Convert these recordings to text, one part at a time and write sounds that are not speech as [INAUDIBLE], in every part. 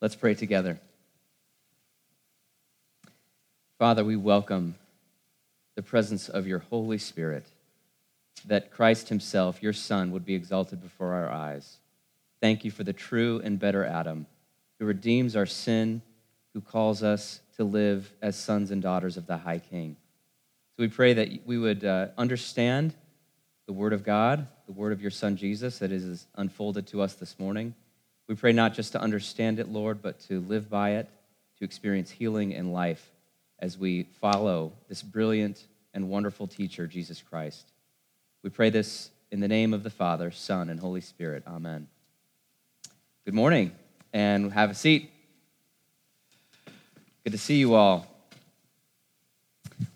Let's pray together. Father, we welcome the presence of your Holy Spirit, that Christ Himself, your Son, would be exalted before our eyes. Thank you for the true and better Adam, who redeems our sin, who calls us to live as sons and daughters of the High King. So we pray that we would uh, understand the Word of God, the Word of your Son Jesus that is unfolded to us this morning. We pray not just to understand it, Lord, but to live by it, to experience healing and life as we follow this brilliant and wonderful teacher, Jesus Christ. We pray this in the name of the Father, Son, and Holy Spirit. Amen. Good morning, and have a seat. Good to see you all.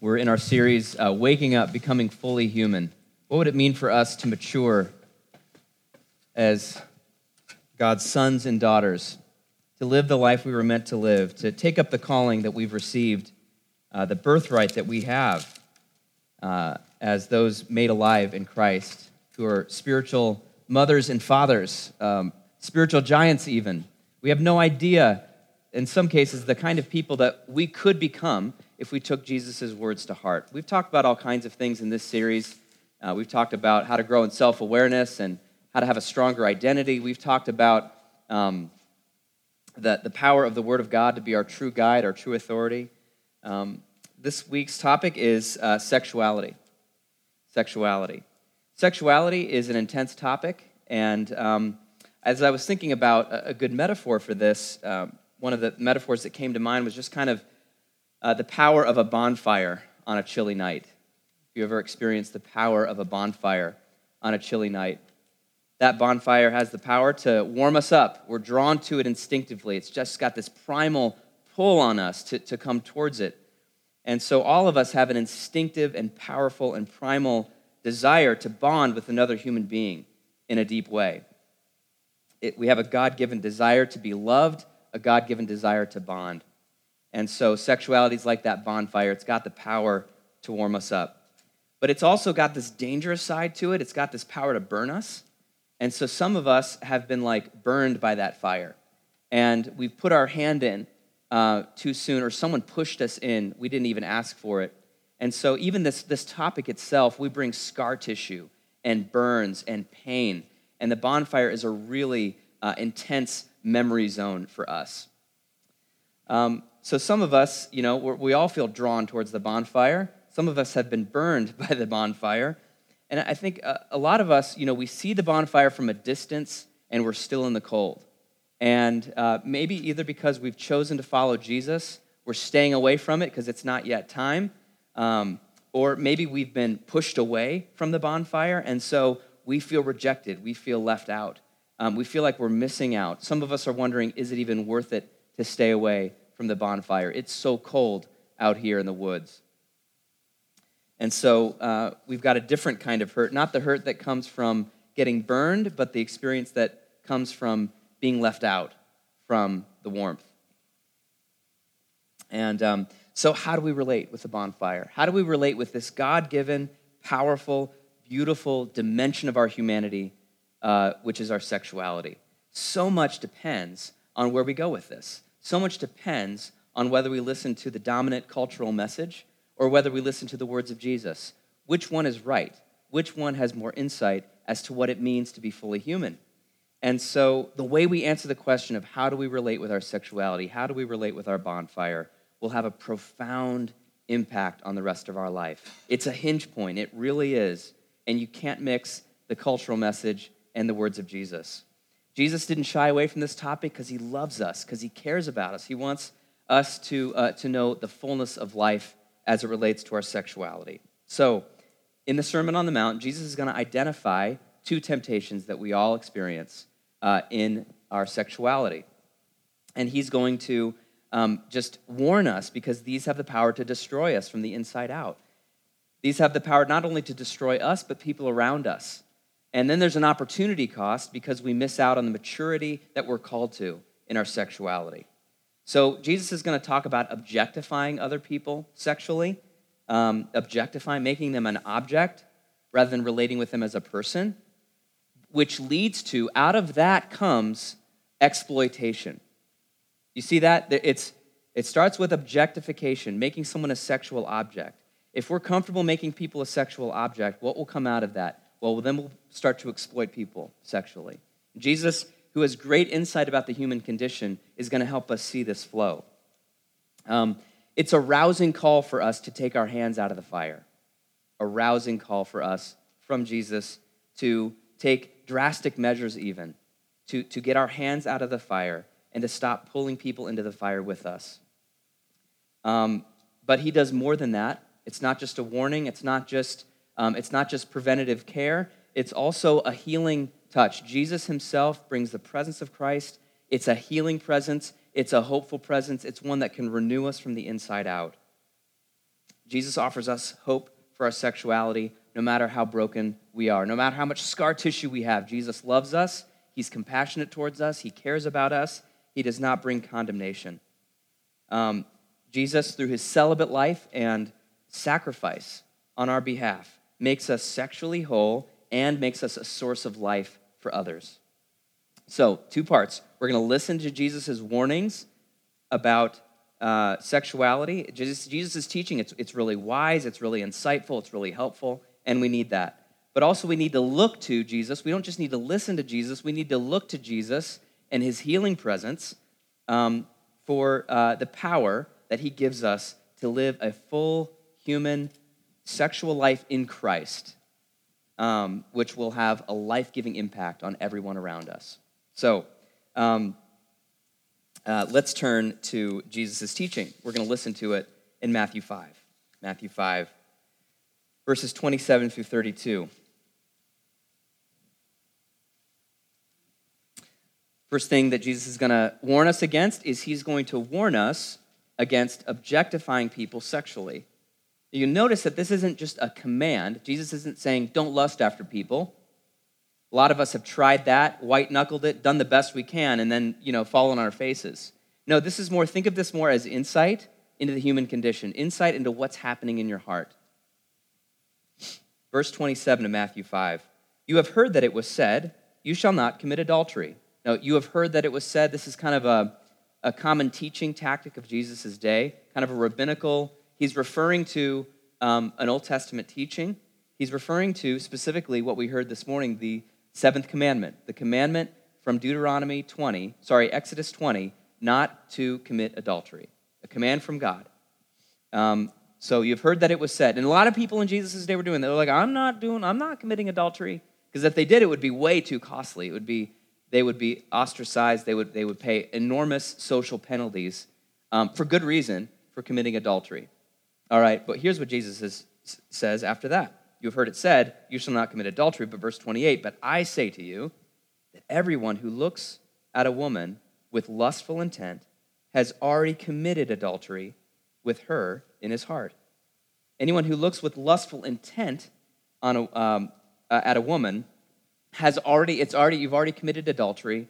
We're in our series, uh, Waking Up, Becoming Fully Human. What would it mean for us to mature as God's sons and daughters, to live the life we were meant to live, to take up the calling that we've received, uh, the birthright that we have uh, as those made alive in Christ, who are spiritual mothers and fathers, um, spiritual giants, even. We have no idea, in some cases, the kind of people that we could become if we took Jesus' words to heart. We've talked about all kinds of things in this series. Uh, we've talked about how to grow in self awareness and how to have a stronger identity. We've talked about um, the, the power of the Word of God to be our true guide, our true authority. Um, this week's topic is uh, sexuality. Sexuality. Sexuality is an intense topic, and um, as I was thinking about a, a good metaphor for this, um, one of the metaphors that came to mind was just kind of uh, the power of a bonfire on a chilly night. If you ever experienced the power of a bonfire on a chilly night, that bonfire has the power to warm us up. We're drawn to it instinctively. It's just got this primal pull on us to, to come towards it. And so all of us have an instinctive and powerful and primal desire to bond with another human being in a deep way. It, we have a God given desire to be loved, a God given desire to bond. And so sexuality is like that bonfire. It's got the power to warm us up. But it's also got this dangerous side to it. It's got this power to burn us. And so some of us have been like burned by that fire. And we've put our hand in uh, too soon, or someone pushed us in. We didn't even ask for it. And so, even this, this topic itself, we bring scar tissue and burns and pain. And the bonfire is a really uh, intense memory zone for us. Um, so, some of us, you know, we all feel drawn towards the bonfire. Some of us have been burned [LAUGHS] by the bonfire. And I think uh, a lot of us, you know, we see the bonfire from a distance and we're still in the cold. And uh, maybe either because we've chosen to follow Jesus, we're staying away from it because it's not yet time, um, or maybe we've been pushed away from the bonfire, and so we feel rejected, we feel left out, um, we feel like we're missing out. Some of us are wondering, is it even worth it to stay away from the bonfire? It's so cold out here in the woods. And so uh, we've got a different kind of hurt, not the hurt that comes from getting burned, but the experience that comes from being left out from the warmth. And um, so, how do we relate with the bonfire? How do we relate with this God given, powerful, beautiful dimension of our humanity, uh, which is our sexuality? So much depends on where we go with this. So much depends on whether we listen to the dominant cultural message or whether we listen to the words of Jesus. Which one is right? Which one has more insight as to what it means to be fully human? And so, the way we answer the question of how do we relate with our sexuality, how do we relate with our bonfire, will have a profound impact on the rest of our life. It's a hinge point, it really is. And you can't mix the cultural message and the words of Jesus. Jesus didn't shy away from this topic because he loves us, because he cares about us. He wants us to, uh, to know the fullness of life as it relates to our sexuality. So, in the Sermon on the Mount, Jesus is going to identify two temptations that we all experience uh, in our sexuality. And he's going to um, just warn us because these have the power to destroy us from the inside out. These have the power not only to destroy us, but people around us. And then there's an opportunity cost because we miss out on the maturity that we're called to in our sexuality. So Jesus is going to talk about objectifying other people sexually, um, objectifying, making them an object rather than relating with them as a person, which leads to, out of that comes exploitation. You see that? It's, it starts with objectification, making someone a sexual object. If we're comfortable making people a sexual object, what will come out of that? Well, then we'll start to exploit people sexually. Jesus, who has great insight about the human condition, is going to help us see this flow. Um, it's a rousing call for us to take our hands out of the fire, a rousing call for us from Jesus to take drastic measures, even to, to get our hands out of the fire and to stop pulling people into the fire with us. Um, but he does more than that. It's not just a warning, it's not just, um, it's not just preventative care, it's also a healing touch. Jesus himself brings the presence of Christ. It's a healing presence, it's a hopeful presence, it's one that can renew us from the inside out. Jesus offers us hope for our sexuality, no matter how broken we are, no matter how much scar tissue we have. Jesus loves us, He's compassionate towards us, He cares about us, He does not bring condemnation. Um, Jesus, through His celibate life and sacrifice on our behalf, makes us sexually whole and makes us a source of life for others. So, two parts. We're going to listen to Jesus' warnings about uh, sexuality. Jesus, Jesus' teaching, it's, it's really wise, it's really insightful, it's really helpful, and we need that. But also, we need to look to Jesus. We don't just need to listen to Jesus, we need to look to Jesus and his healing presence um, for uh, the power that he gives us to live a full human sexual life in Christ, um, which will have a life giving impact on everyone around us. So, um, uh, let's turn to Jesus' teaching. We're going to listen to it in Matthew 5. Matthew 5, verses 27 through 32. First thing that Jesus is going to warn us against is he's going to warn us against objectifying people sexually. You notice that this isn't just a command. Jesus isn't saying, don't lust after people. A lot of us have tried that, white knuckled it, done the best we can, and then, you know, fallen on our faces. No, this is more, think of this more as insight into the human condition, insight into what's happening in your heart. Verse 27 of Matthew 5 You have heard that it was said, You shall not commit adultery. Now, you have heard that it was said, this is kind of a, a common teaching tactic of Jesus' day, kind of a rabbinical, he's referring to um, an Old Testament teaching. He's referring to specifically what we heard this morning, the Seventh commandment, the commandment from Deuteronomy 20, sorry, Exodus 20, not to commit adultery. A command from God. Um, so you've heard that it was said. And a lot of people in Jesus' day were doing that. They're like, I'm not doing, I'm not committing adultery. Because if they did, it would be way too costly. It would be, they would be ostracized. They would, they would pay enormous social penalties um, for good reason for committing adultery. All right, but here's what Jesus is, says after that. You have heard it said, You shall not commit adultery. But verse 28, But I say to you that everyone who looks at a woman with lustful intent has already committed adultery with her in his heart. Anyone who looks with lustful intent on a, um, uh, at a woman has already, it's already, you've already committed adultery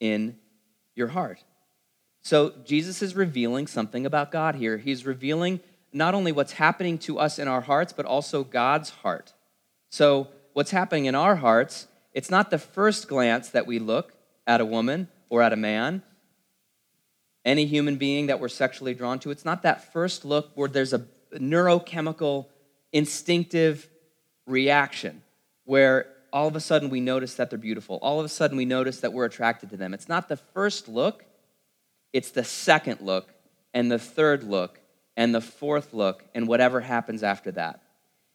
in your heart. So Jesus is revealing something about God here. He's revealing not only what's happening to us in our hearts, but also God's heart. So, what's happening in our hearts, it's not the first glance that we look at a woman or at a man, any human being that we're sexually drawn to. It's not that first look where there's a neurochemical, instinctive reaction where all of a sudden we notice that they're beautiful. All of a sudden we notice that we're attracted to them. It's not the first look, it's the second look and the third look and the fourth look and whatever happens after that.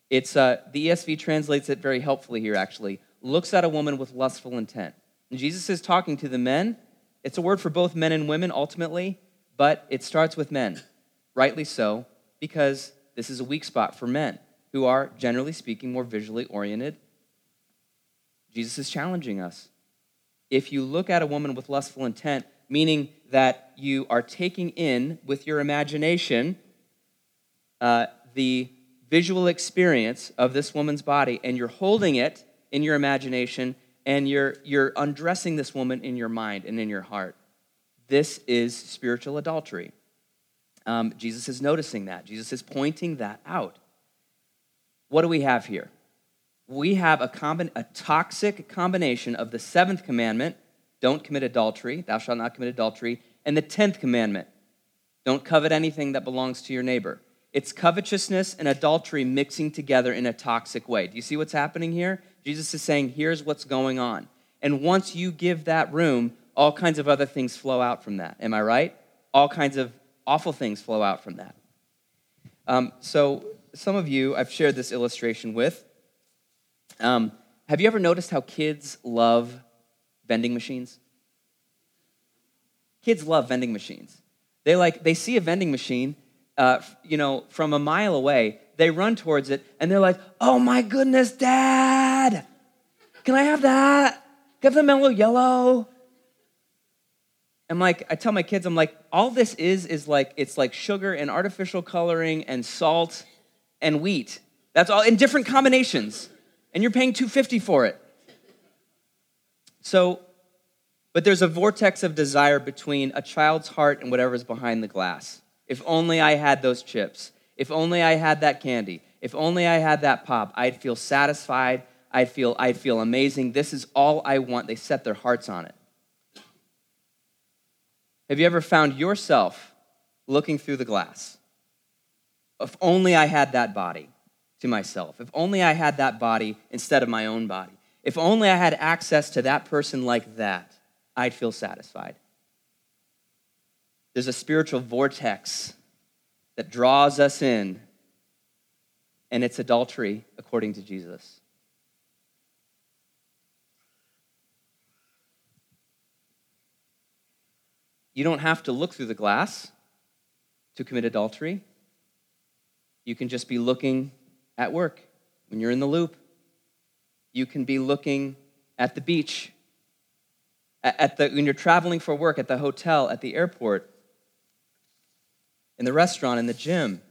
It's uh, the ESV translates it very helpfully here. Actually, looks at a woman with lustful intent. And Jesus is talking to the men. It's a word for both men and women ultimately, but it starts with men, rightly so, because this is a weak spot for men who are, generally speaking, more visually oriented. Jesus is challenging us. If you look at a woman with lustful intent, meaning that you are taking in with your imagination uh, the visual experience of this woman's body and you're holding it in your imagination and you're, you're undressing this woman in your mind and in your heart. This is spiritual adultery. Um, Jesus is noticing that. Jesus is pointing that out. What do we have here? We have a, combi- a toxic combination of the seventh commandment, don't commit adultery, thou shalt not commit adultery, And the 10th commandment don't covet anything that belongs to your neighbor. It's covetousness and adultery mixing together in a toxic way. Do you see what's happening here? Jesus is saying, here's what's going on. And once you give that room, all kinds of other things flow out from that. Am I right? All kinds of awful things flow out from that. Um, so, some of you I've shared this illustration with. Um, have you ever noticed how kids love vending machines? Kids love vending machines. They like they see a vending machine, uh, you know, from a mile away. They run towards it and they're like, "Oh my goodness, Dad! Can I have that? Give the Mello Yello." I'm like, I tell my kids, I'm like, all this is is like it's like sugar and artificial coloring and salt and wheat. That's all in different combinations, and you're paying 250 for it. So but there's a vortex of desire between a child's heart and whatever's behind the glass. If only I had those chips. If only I had that candy. If only I had that pop, I'd feel satisfied. I'd feel, I'd feel amazing. This is all I want. They set their hearts on it. Have you ever found yourself looking through the glass? If only I had that body to myself. If only I had that body instead of my own body. If only I had access to that person like that. I'd feel satisfied. There's a spiritual vortex that draws us in, and it's adultery according to Jesus. You don't have to look through the glass to commit adultery. You can just be looking at work when you're in the loop. You can be looking at the beach at the, when you're traveling for work, at the hotel, at the airport, in the restaurant, in the gym.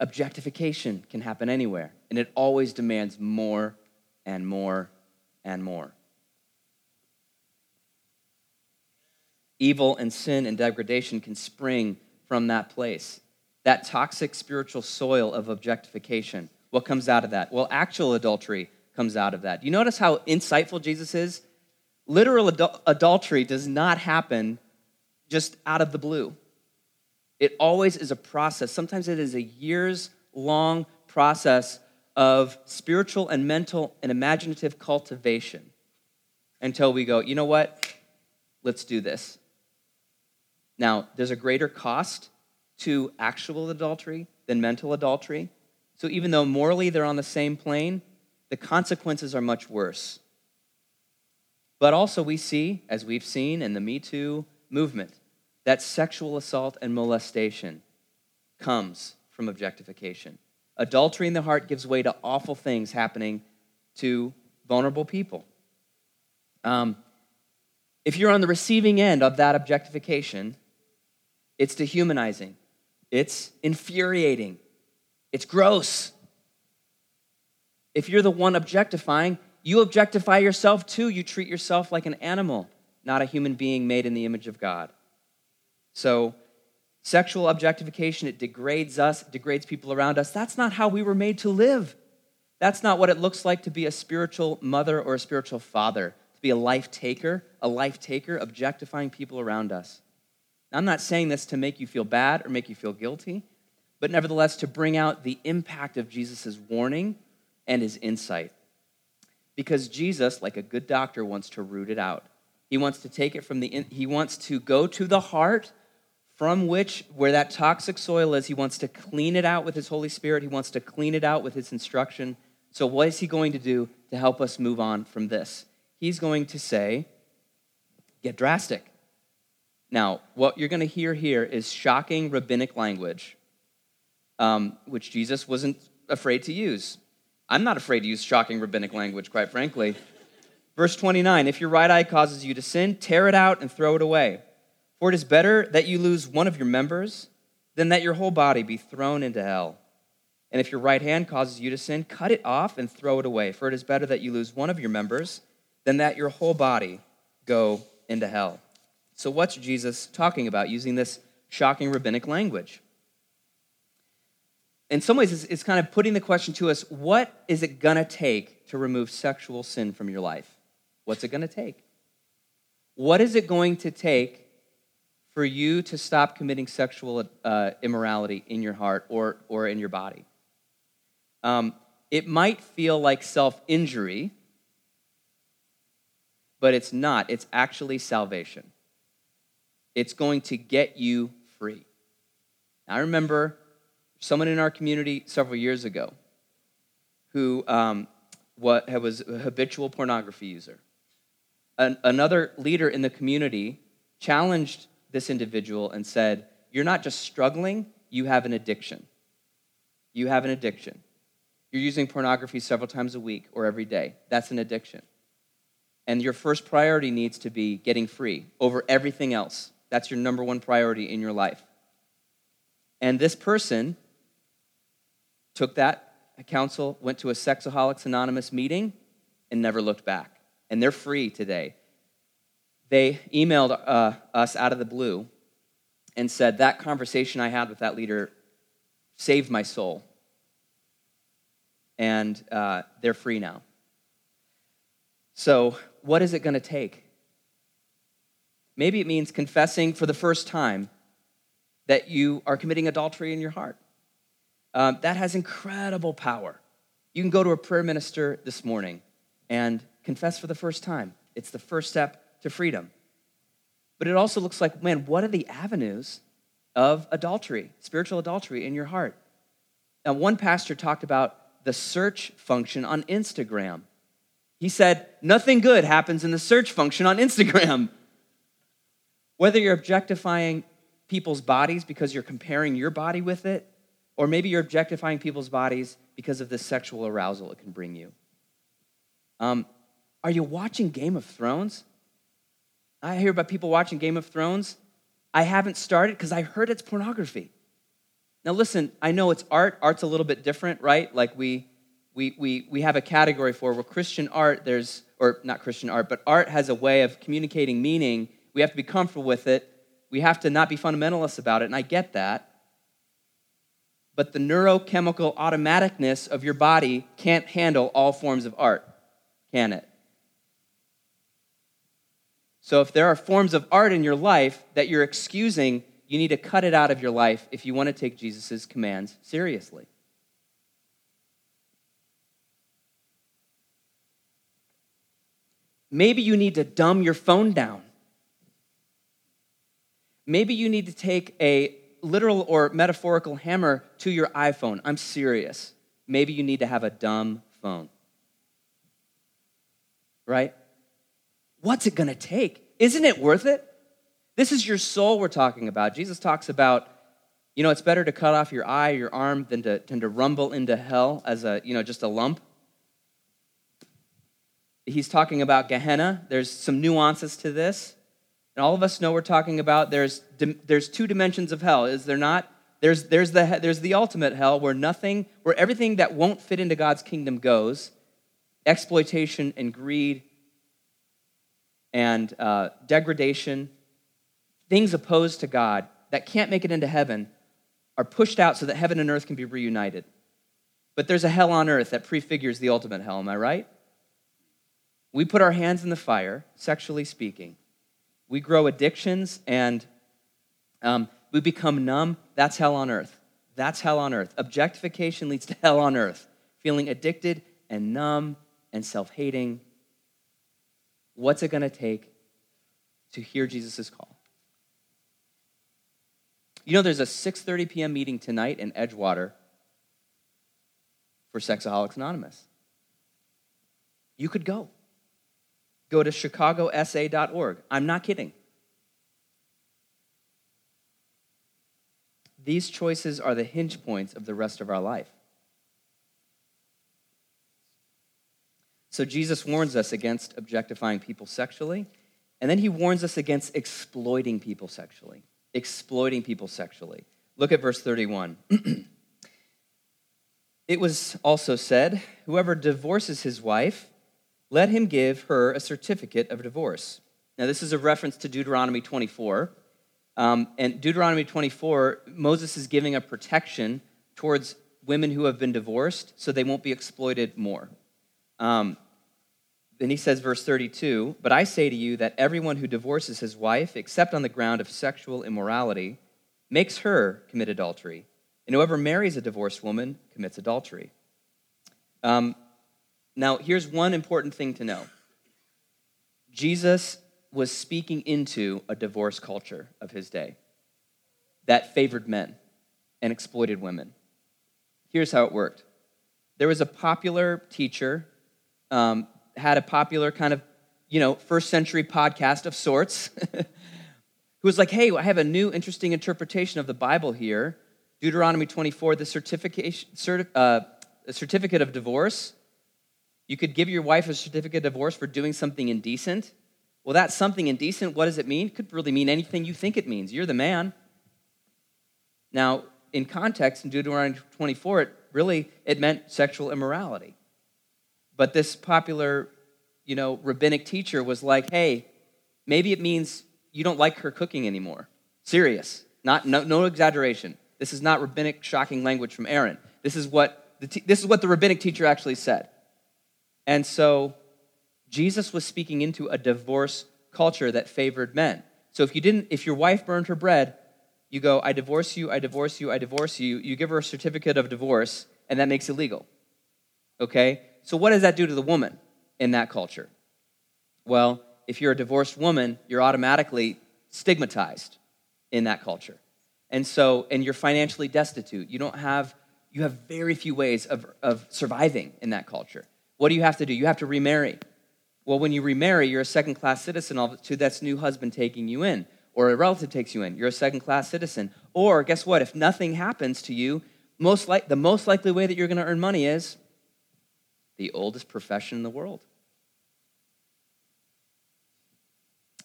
Objectification can happen anywhere, and it always demands more and more and more. Evil and sin and degradation can spring from that place. That toxic spiritual soil of objectification. What comes out of that? Well, actual adultery comes out of that. You notice how insightful Jesus is? Literal adul- adultery does not happen just out of the blue. It always is a process. Sometimes it is a years long process of spiritual and mental and imaginative cultivation until we go, you know what? Let's do this. Now, there's a greater cost to actual adultery than mental adultery. So even though morally they're on the same plane, the consequences are much worse. But also, we see, as we've seen in the Me Too movement, that sexual assault and molestation comes from objectification. Adultery in the heart gives way to awful things happening to vulnerable people. Um, if you're on the receiving end of that objectification, it's dehumanizing, it's infuriating, it's gross. If you're the one objectifying, you objectify yourself too. You treat yourself like an animal, not a human being made in the image of God. So, sexual objectification, it degrades us, degrades people around us. That's not how we were made to live. That's not what it looks like to be a spiritual mother or a spiritual father, to be a life taker, a life taker, objectifying people around us. Now, I'm not saying this to make you feel bad or make you feel guilty, but nevertheless to bring out the impact of Jesus' warning and his insight because Jesus, like a good doctor, wants to root it out. He wants to take it from the, in- he wants to go to the heart from which, where that toxic soil is, he wants to clean it out with his Holy Spirit. He wants to clean it out with his instruction. So, what is he going to do to help us move on from this? He's going to say, get drastic. Now, what you're going to hear here is shocking rabbinic language, um, which Jesus wasn't afraid to use. I'm not afraid to use shocking rabbinic language, quite frankly. Verse 29 If your right eye causes you to sin, tear it out and throw it away. For it is better that you lose one of your members than that your whole body be thrown into hell. And if your right hand causes you to sin, cut it off and throw it away. For it is better that you lose one of your members than that your whole body go into hell. So, what's Jesus talking about using this shocking rabbinic language? in some ways, it's, kind of putting the question to us what is it going to take to remove sexual sin from your life? What's it going to take? What is it going to take for you to stop committing sexual uh, immorality in your heart or, or in your body. Um, it might feel like self injury, but it's not. It's actually salvation. It's going to get you free. I remember someone in our community several years ago who um, what, was a habitual pornography user. An, another leader in the community challenged this individual and said, You're not just struggling, you have an addiction. You have an addiction. You're using pornography several times a week or every day. That's an addiction. And your first priority needs to be getting free over everything else. That's your number one priority in your life. And this person took that counsel, went to a Sexaholics Anonymous meeting, and never looked back. And they're free today. They emailed uh, us out of the blue and said, That conversation I had with that leader saved my soul. And uh, they're free now. So, what is it going to take? Maybe it means confessing for the first time that you are committing adultery in your heart. Um, that has incredible power. You can go to a prayer minister this morning and confess for the first time. It's the first step to freedom. But it also looks like, man, what are the avenues of adultery, spiritual adultery in your heart? Now, one pastor talked about the search function on Instagram. He said, nothing good happens in the search function on Instagram. Whether you're objectifying people's bodies because you're comparing your body with it, or maybe you're objectifying people's bodies because of the sexual arousal it can bring you. Um, are you watching Game of Thrones? I hear about people watching Game of Thrones. I haven't started because I heard it's pornography. Now, listen, I know it's art. Art's a little bit different, right? Like we, we, we, we have a category for where Christian art, there's, or not Christian art, but art has a way of communicating meaning. We have to be comfortable with it. We have to not be fundamentalists about it, and I get that but the neurochemical automaticness of your body can't handle all forms of art, can it? So if there are forms of art in your life that you're excusing, you need to cut it out of your life if you want to take Jesus' commands seriously. Maybe you need to dumb your phone down. Maybe you need to take a literal or metaphorical hammer to your iPhone. I'm serious. Maybe you need to have a dumb phone. Right? What's it going to take? Isn't it worth it? This is your soul we're talking about. Jesus talks about, you know, it's better to cut off your eye, your arm, than to, than to rumble into hell as a, you know, just a lump. He's talking about Gehenna. There's some nuances to this. And all of us know we're talking about there's, there's two dimensions of hell, is there not? There's, there's, the, there's the ultimate hell where nothing, where everything that won't fit into God's kingdom goes exploitation and greed and uh, degradation, things opposed to God that can't make it into heaven are pushed out so that heaven and earth can be reunited. But there's a hell on earth that prefigures the ultimate hell, am I right? We put our hands in the fire, sexually speaking we grow addictions and um, we become numb. That's hell on earth. That's hell on earth. Objectification leads to hell on earth. Feeling addicted and numb and self hating. What's it going to take to hear Jesus' call? You know, there's a 6:30 p.m. meeting tonight in Edgewater for Sexaholics Anonymous. You could go go to chicagosa.org. I'm not kidding. These choices are the hinge points of the rest of our life. So Jesus warns us against objectifying people sexually, and then he warns us against exploiting people sexually. Exploiting people sexually. Look at verse 31. [CLEARS THROAT] it was also said, Whoever divorces his wife, let him give her a certificate of divorce. Now, this is a reference to Deuteronomy 24. Um, and Deuteronomy 24, Moses is giving a protection towards women who have been divorced so they won't be exploited more. Um, then he says, verse 32 But I say to you that everyone who divorces his wife, except on the ground of sexual immorality, makes her commit adultery. And whoever marries a divorced woman commits adultery. Um, now, here's one important thing to know Jesus was speaking into a divorce culture of his day that favored men and exploited women. Here's how it worked there was a popular teacher, um, had a popular kind of, you know, first century podcast of sorts, [LAUGHS] who was like, hey, I have a new interesting interpretation of the Bible here. Deuteronomy 24, the certification, certi- uh, certificate of divorce. You could give your wife a certificate of divorce for doing something indecent. Well, that's something indecent. What does it mean? It could really mean anything you think it means. You're the man. Now, in context, in Deuteronomy 24, it really it meant sexual immorality. But this popular, you know, rabbinic teacher was like, hey, maybe it means you don't like her cooking anymore. Serious. Not, no, no exaggeration. This is not rabbinic shocking language from Aaron. This is what the, this is what the rabbinic teacher actually said. And so Jesus was speaking into a divorce culture that favored men. So if you didn't, if your wife burned her bread, you go, I divorce you, I divorce you, I divorce you. You give her a certificate of divorce, and that makes it legal. Okay? So, what does that do to the woman in that culture? Well, if you're a divorced woman, you're automatically stigmatized in that culture. And so, and you're financially destitute. You don't have, you have very few ways of, of surviving in that culture. What do you have to do? You have to remarry. Well, when you remarry, you're a second class citizen to that's new husband taking you in or a relative takes you in, you're a second class citizen. Or guess what? If nothing happens to you, most like, the most likely way that you're going to earn money is the oldest profession in the world.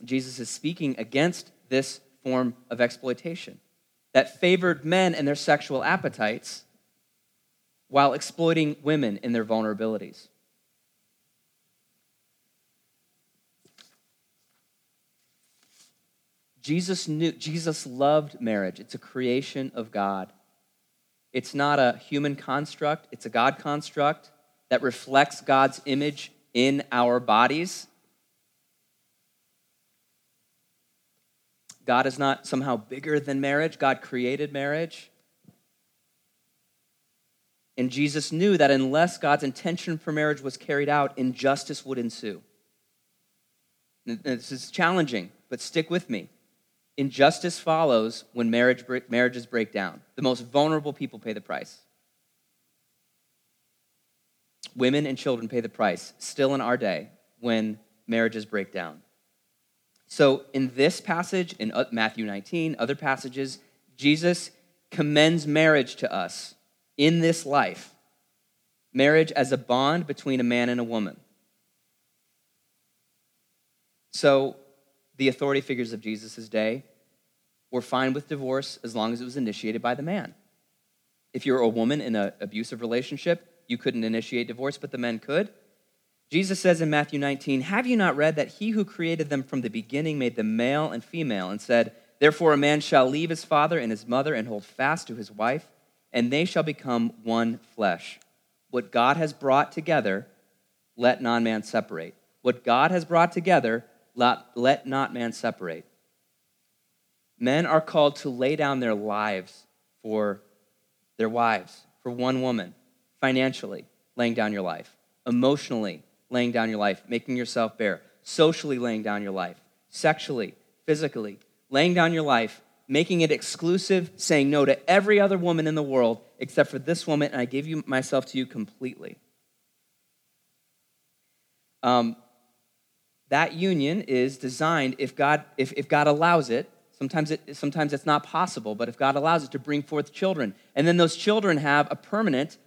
Jesus is speaking against this form of exploitation that favored men and their sexual appetites while exploiting women in their vulnerabilities. Jesus knew Jesus loved marriage. It's a creation of God. It's not a human construct, it's a God construct that reflects God's image in our bodies. God is not somehow bigger than marriage. God created marriage. And Jesus knew that unless God's intention for marriage was carried out, injustice would ensue. This is challenging, but stick with me. Injustice follows when marriage, marriages break down. The most vulnerable people pay the price. Women and children pay the price still in our day when marriages break down. So, in this passage, in uh, Matthew 19, other passages, Jesus commends marriage to us in this life marriage as a bond between a man and a woman. So, the authority figures of Jesus' day were fine with divorce as long as it was initiated by the man. If you're a woman in an abusive relationship, you couldn't initiate divorce, but the men could. Jesus says in Matthew 19, Have you not read that he who created them from the beginning made them male and female, and said, Therefore a man shall leave his father and his mother and hold fast to his wife, and they shall become one flesh. What God has brought together, let non man separate. What God has brought together, let, let not man separate. Men are called to lay down their lives for their wives, for one woman, financially, laying down your life, emotionally, laying down your life, making yourself bare, socially, laying down your life, sexually, physically, laying down your life, making it exclusive, saying no to every other woman in the world except for this woman, and I give you myself to you completely. Um, that union is designed, if God, if, if God allows it, sometimes, it, sometimes it's not possible, but if God allows it to bring forth children. And then those children have a permanent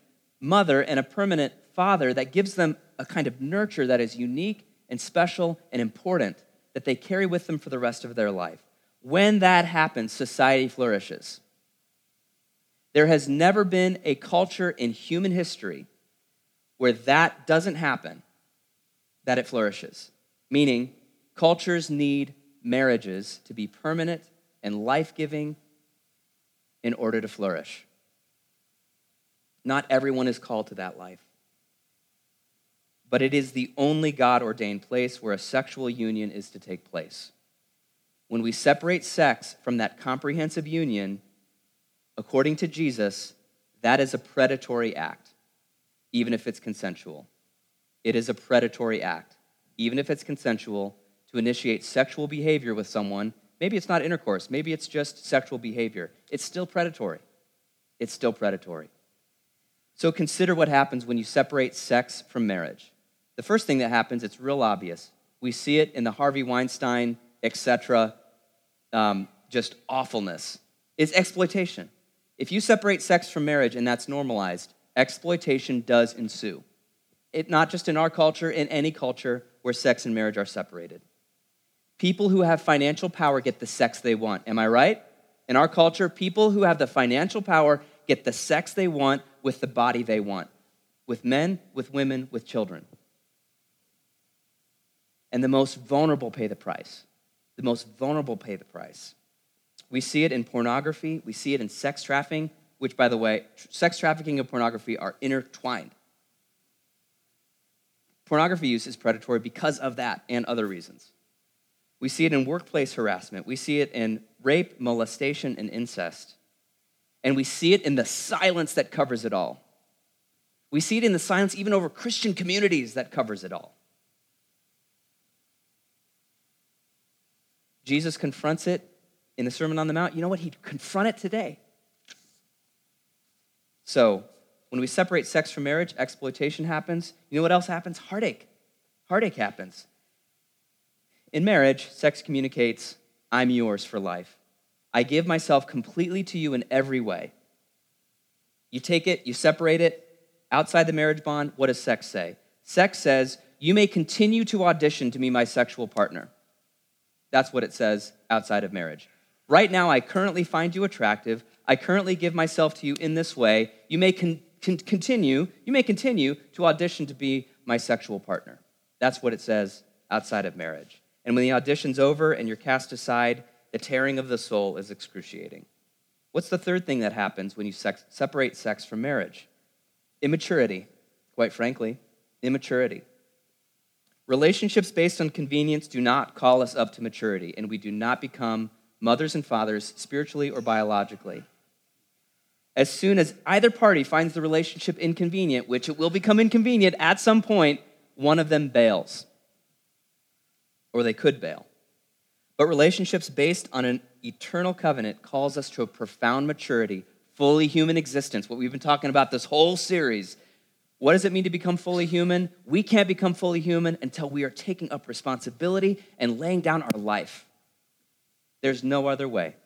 mother and a permanent father that gives them a kind of nurture that is unique and special and important that they carry with them for the rest of their life. When that happens, society flourishes. There has never been a culture in human history where that doesn't happen, that it flourishes. Meaning, cultures need marriages to be permanent and life giving in order to flourish. Not everyone is called to that life. but it is the only God ordained place where a sexual union is to take place. When we separate sex from that comprehensive union, according to Jesus, that is a predatory act, even if it's consensual. It is a predatory act, even if it's consensual, to initiate sexual behavior with someone. Maybe it's not intercourse, maybe it's just sexual behavior. It's still predatory. It's still predatory. So consider what happens when you separate sex from marriage. The first thing that happens, it's real obvious. We see it in the Harvey Weinstein, etc., um, just awfulness. It's exploitation. If you separate sex from marriage and that's normalized, exploitation does ensue. It, not just in our culture, in any culture where sex and marriage are separated. People who have financial power get the sex they want. Am I right? In our culture, people who have the financial power get the sex they want with the body they want, with men, with women, with children. And the most vulnerable pay the price. The most vulnerable pay the price. We see it in pornography, we see it in sex trafficking, which, by the way, sex trafficking and pornography are intertwined. Pornography use is predatory because of that and other reasons. We see it in workplace harassment. We see it in rape, molestation, and incest. And we see it in the silence that covers it all. We see it in the silence even over Christian communities that covers it all. Jesus confronts it in the Sermon on the Mount. You know what? He'd confront it today. So, when we separate sex from marriage, exploitation happens. You know what else happens? Heartache. Heartache happens. In marriage, sex communicates, I'm yours for life. I give myself completely to you in every way. You take it, you separate it. Outside the marriage bond, what does sex say? Sex says, You may continue to audition to be my sexual partner. That's what it says outside of marriage. Right now, I currently find you attractive. I currently give myself to you in this way. You may con- con- continue, you may continue to audition to be my sexual partner. That's what it says outside of marriage. And when the audition's over and you're cast aside, the tearing of the soul is excruciating. What's the third thing that happens when you sex- separate sex from marriage? Immaturity, quite frankly, immaturity. Relationships based on convenience do not call us up to maturity, and we do not become mothers and fathers spiritually or biologically. As soon as either party finds the relationship inconvenient, which it will become inconvenient at some point, one of them bails. Or they could bail. But relationships based on an eternal covenant calls us to a profound maturity, fully human existence, what we've been talking about this whole series. What does it mean to become fully human? We can't become fully human until we are taking up responsibility and laying down our life. There's no other way.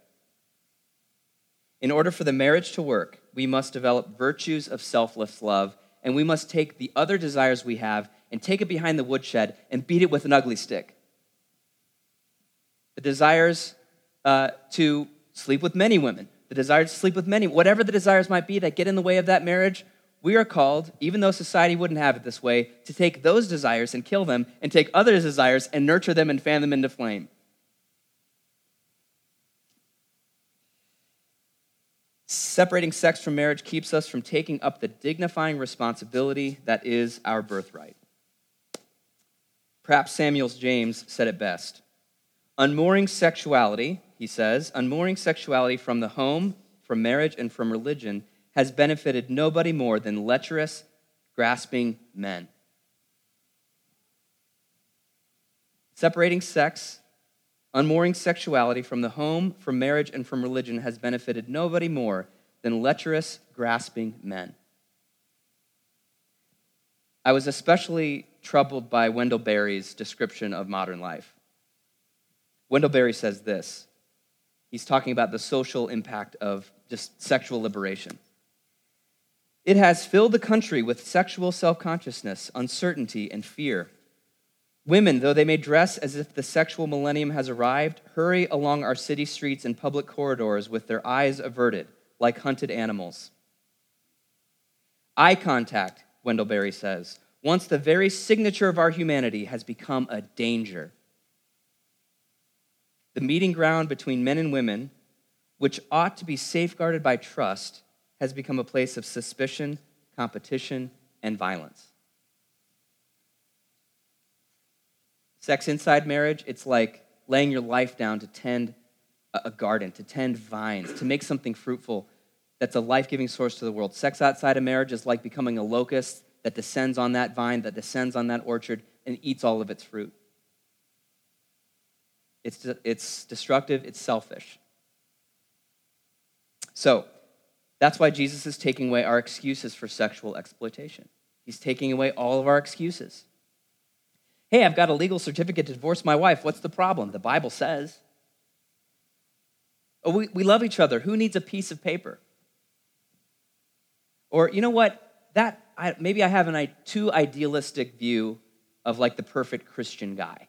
In order for the marriage to work, we must develop virtues of selfless love, and we must take the other desires we have and take it behind the woodshed and beat it with an ugly stick the desires uh, to sleep with many women, the desire to sleep with many, whatever the desires might be that get in the way of that marriage, we are called, even though society wouldn't have it this way, to take those desires and kill them, and take others' desires and nurture them and fan them into flame. Separating sex from marriage keeps us from taking up the dignifying responsibility that is our birthright. Perhaps Samuel James said it best Unmooring sexuality, he says, unmooring sexuality from the home, from marriage, and from religion has benefited nobody more than lecherous, grasping men. Separating sex, unmooring sexuality from the home, from marriage, and from religion has benefited nobody more than lecherous, grasping men. I was especially troubled by Wendell Berry's description of modern life. Wendell Berry says this. He's talking about the social impact of just sexual liberation. It has filled the country with sexual self consciousness, uncertainty, and fear. Women, though they may dress as if the sexual millennium has arrived, hurry along our city streets and public corridors with their eyes averted, like hunted animals. Eye contact, Wendell Berry says, once the very signature of our humanity, has become a danger the meeting ground between men and women, which ought to be safeguarded by trust, has become a place of suspicion, competition, and violence. Sex inside marriage, it's like laying your life down to tend a garden, to tend vines, to make something fruitful that's a life giving source to the world. Sex outside of marriage is like becoming a locust that descends on that vine, that descends on that orchard, and eats all of its fruit. It's, it's destructive, it's selfish. So, that's why Jesus is taking away our excuses for sexual exploitation. He's taking away all of our excuses. Hey, I've got a legal certificate to divorce my wife. What's the problem? The Bible says. Oh, we, we love each other. Who needs a piece of paper? Or, you know what? That I, maybe I have an too idealistic view of like the perfect Christian guy.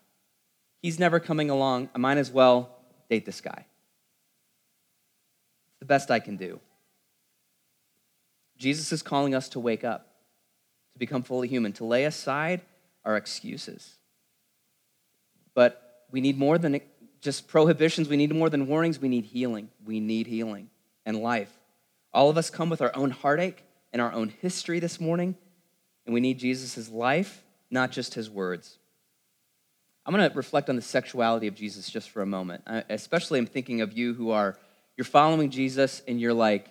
He's never coming along. I might as well date this guy. It's the best I can do. Jesus is calling us to wake up, to become fully human, to lay aside our excuses. But we need more than just prohibitions. We need more than warnings. We need healing. We need healing and life. All of us come with our own heartache and our own history this morning, and we need Jesus' life, not just his words. I'm going to reflect on the sexuality of Jesus just for a moment. I, especially, I'm thinking of you who are, you're following Jesus and you're like,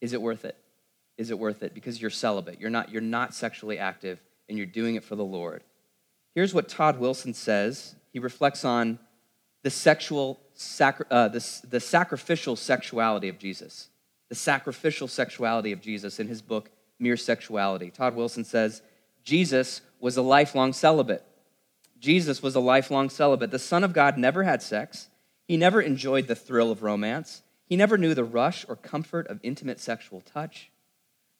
is it worth it? is it worth it? Because you're celibate. You're not, you're not sexually active and you're doing it for the Lord. Here's what Todd Wilson says. He reflects on the sexual, sacri- uh, the, the sacrificial sexuality of Jesus. The sacrificial sexuality of Jesus in his book, Mere Sexuality. Todd Wilson says, Jesus was a lifelong celibate. Jesus was a lifelong celibate. The Son of God never had sex. He never enjoyed the thrill of romance. He never knew the rush or comfort of intimate sexual touch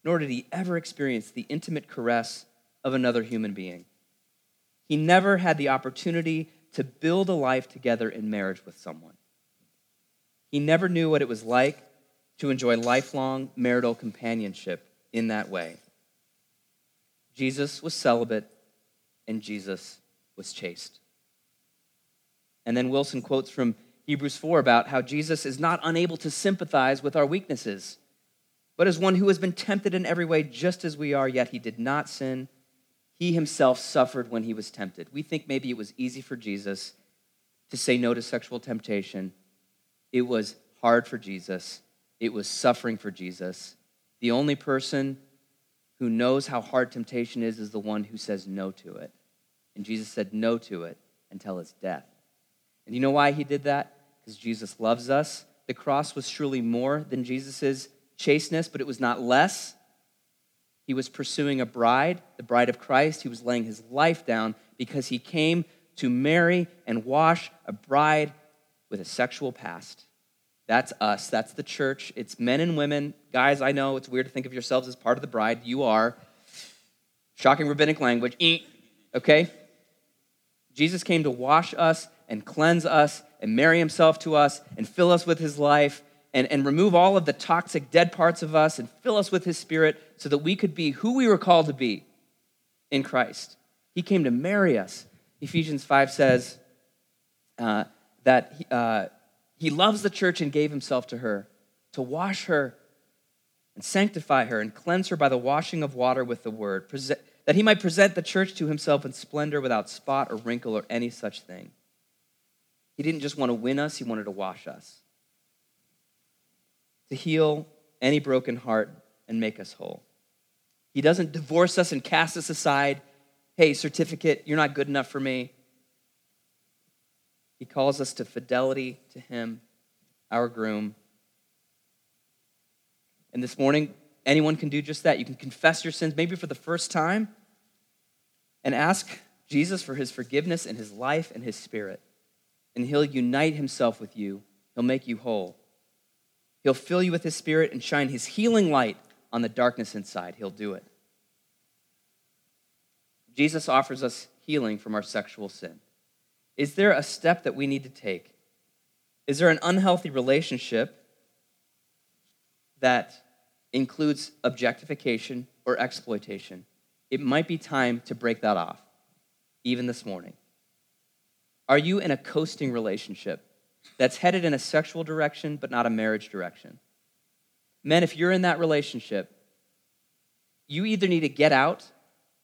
nor did he ever experience the intimate caress of another human being. He never had the opportunity to build a life together in marriage with someone. He never knew what it was like to enjoy lifelong marital companionship in that way. Jesus was celibate and Jesus was chaste. And then Wilson quotes from Hebrews 4 about how Jesus is not unable to sympathize with our weaknesses but as one who has been tempted in every way, just as we are, yet he did not sin. He himself suffered when he was tempted. We think maybe it was easy for Jesus to say no to sexual temptation. It was hard for Jesus, it was suffering for Jesus. The only person who knows how hard temptation is is the one who says no to it. And Jesus said no to it until his death. And you know why he did that? Because Jesus loves us. The cross was truly more than Jesus' chasteness, but it was not less. He was pursuing a bride, the bride of Christ. He was laying his life down because he came to marry and wash a bride with a sexual past. That's us. That's the church. It's men and women. Guys, I know it's weird to think of yourselves as part of the bride. You are. Shocking rabbinic language. Eh. Okay? Jesus came to wash us and cleanse us and marry himself to us and fill us with his life and, and remove all of the toxic, dead parts of us and fill us with His Spirit so that we could be who we were called to be in Christ. He came to marry us. Ephesians 5 says uh, that he, uh, he loves the church and gave Himself to her to wash her and sanctify her and cleanse her by the washing of water with the word, that He might present the church to Himself in splendor without spot or wrinkle or any such thing. He didn't just want to win us, He wanted to wash us to heal any broken heart and make us whole. He doesn't divorce us and cast us aside. Hey, certificate, you're not good enough for me. He calls us to fidelity to Him, our groom. And this morning, anyone can do just that. You can confess your sins, maybe for the first time, and ask Jesus for His forgiveness and His life and His Spirit. And He'll unite Himself with you, He'll make you whole. He'll fill you with His Spirit and shine His healing light on the darkness inside. He'll do it. Jesus offers us healing from our sexual sin. Is there a step that we need to take? Is there an unhealthy relationship that includes objectification or exploitation? It might be time to break that off, even this morning. Are you in a coasting relationship? that's headed in a sexual direction, but not a marriage direction. Men, if you're in that relationship, you either need to get out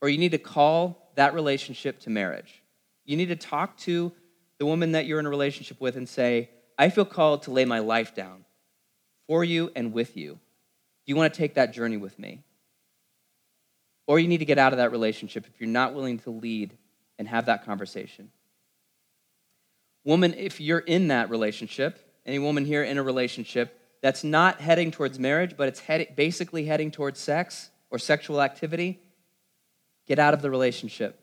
or you need to call that relationship to marriage. You need to talk to the woman that you're in a relationship with and say, I feel called to lay my life down for you and with you. Do you want to take that journey with me? Or you need to get out of that relationship if you're not willing to lead and have that conversation. Woman, if you're in that relationship, any woman here in a relationship that's not heading towards marriage, but it's head, basically heading towards sex or sexual activity, get out of the relationship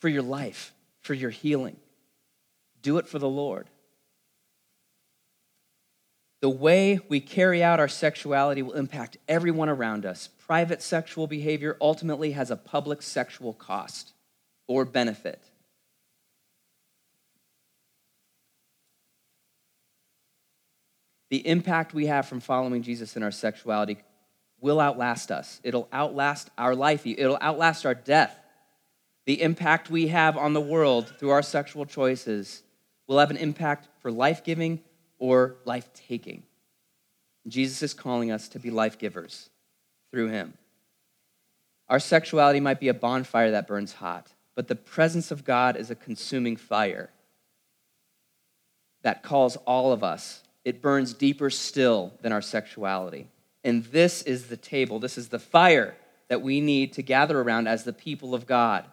for your life, for your healing. Do it for the Lord. The way we carry out our sexuality will impact everyone around us. Private sexual behavior ultimately has a public sexual cost or benefit. The impact we have from following Jesus in our sexuality will outlast us. It'll outlast our life, it'll outlast our death. The impact we have on the world through our sexual choices will have an impact for life giving or life taking. Jesus is calling us to be life givers through him. Our sexuality might be a bonfire that burns hot, but the presence of God is a consuming fire that calls all of us. It burns deeper still than our sexuality. And this is the table, this is the fire that we need to gather around as the people of God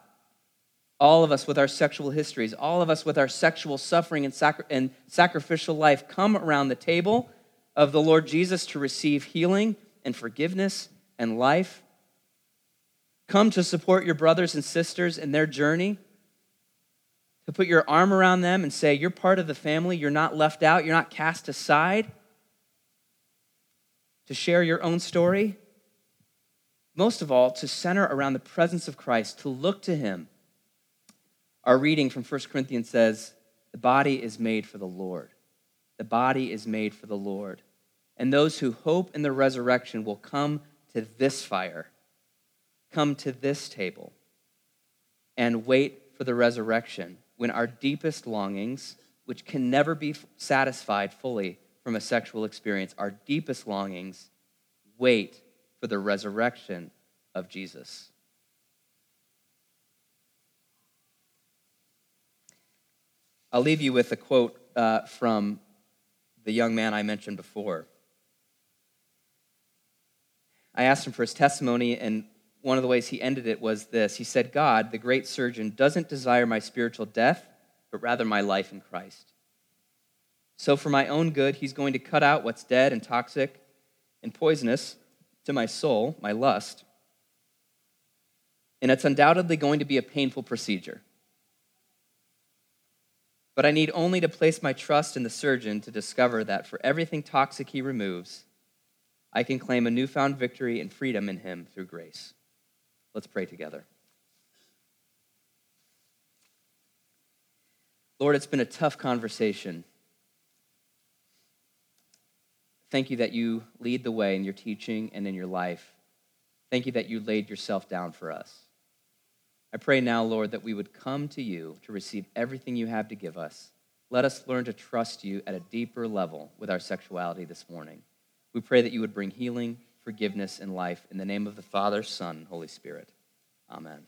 all of us with our sexual histories, all of us with our sexual suffering and, sacri- and sacrificial life come around the table of the Lord Jesus to receive healing and forgiveness and life. Come to support your brothers and sisters in their journey, to put your arm around them and say, You're part of the family, you're not left out, you're not cast aside, to share your own story. Most of all, to center around the presence of Christ, to look to Him our reading from 1 Corinthians says, The body is made for the Lord. The body is made for the Lord. And those who hope in the resurrection will come to this fire, come to this table, and wait for the resurrection when our deepest longings, which can never be satisfied fully from a sexual experience, our deepest longings wait for the resurrection of Jesus. I'll leave you with a quote uh, from the young man I mentioned before. I asked him for his testimony, and one of the ways he ended it was this He said, God, the great surgeon, doesn't desire my spiritual death, but rather my life in Christ. So, for my own good, he's going to cut out what's dead and toxic and poisonous to my soul, my lust. And it's undoubtedly going to be a painful procedure. But I need only to place my trust in the surgeon to discover that for everything toxic he removes, I can claim a newfound victory and freedom in him through grace. Let's pray together. Lord, it's been a tough conversation. Thank you that you lead the way in your teaching and in your life. Thank you that you laid yourself down for us. I pray now, Lord, that we would come to you to receive everything you have to give us. Let us learn to trust you at a deeper level with our sexuality this morning. We pray that you would bring healing, forgiveness, and life in the name of the Father, Son, Holy Spirit. Amen.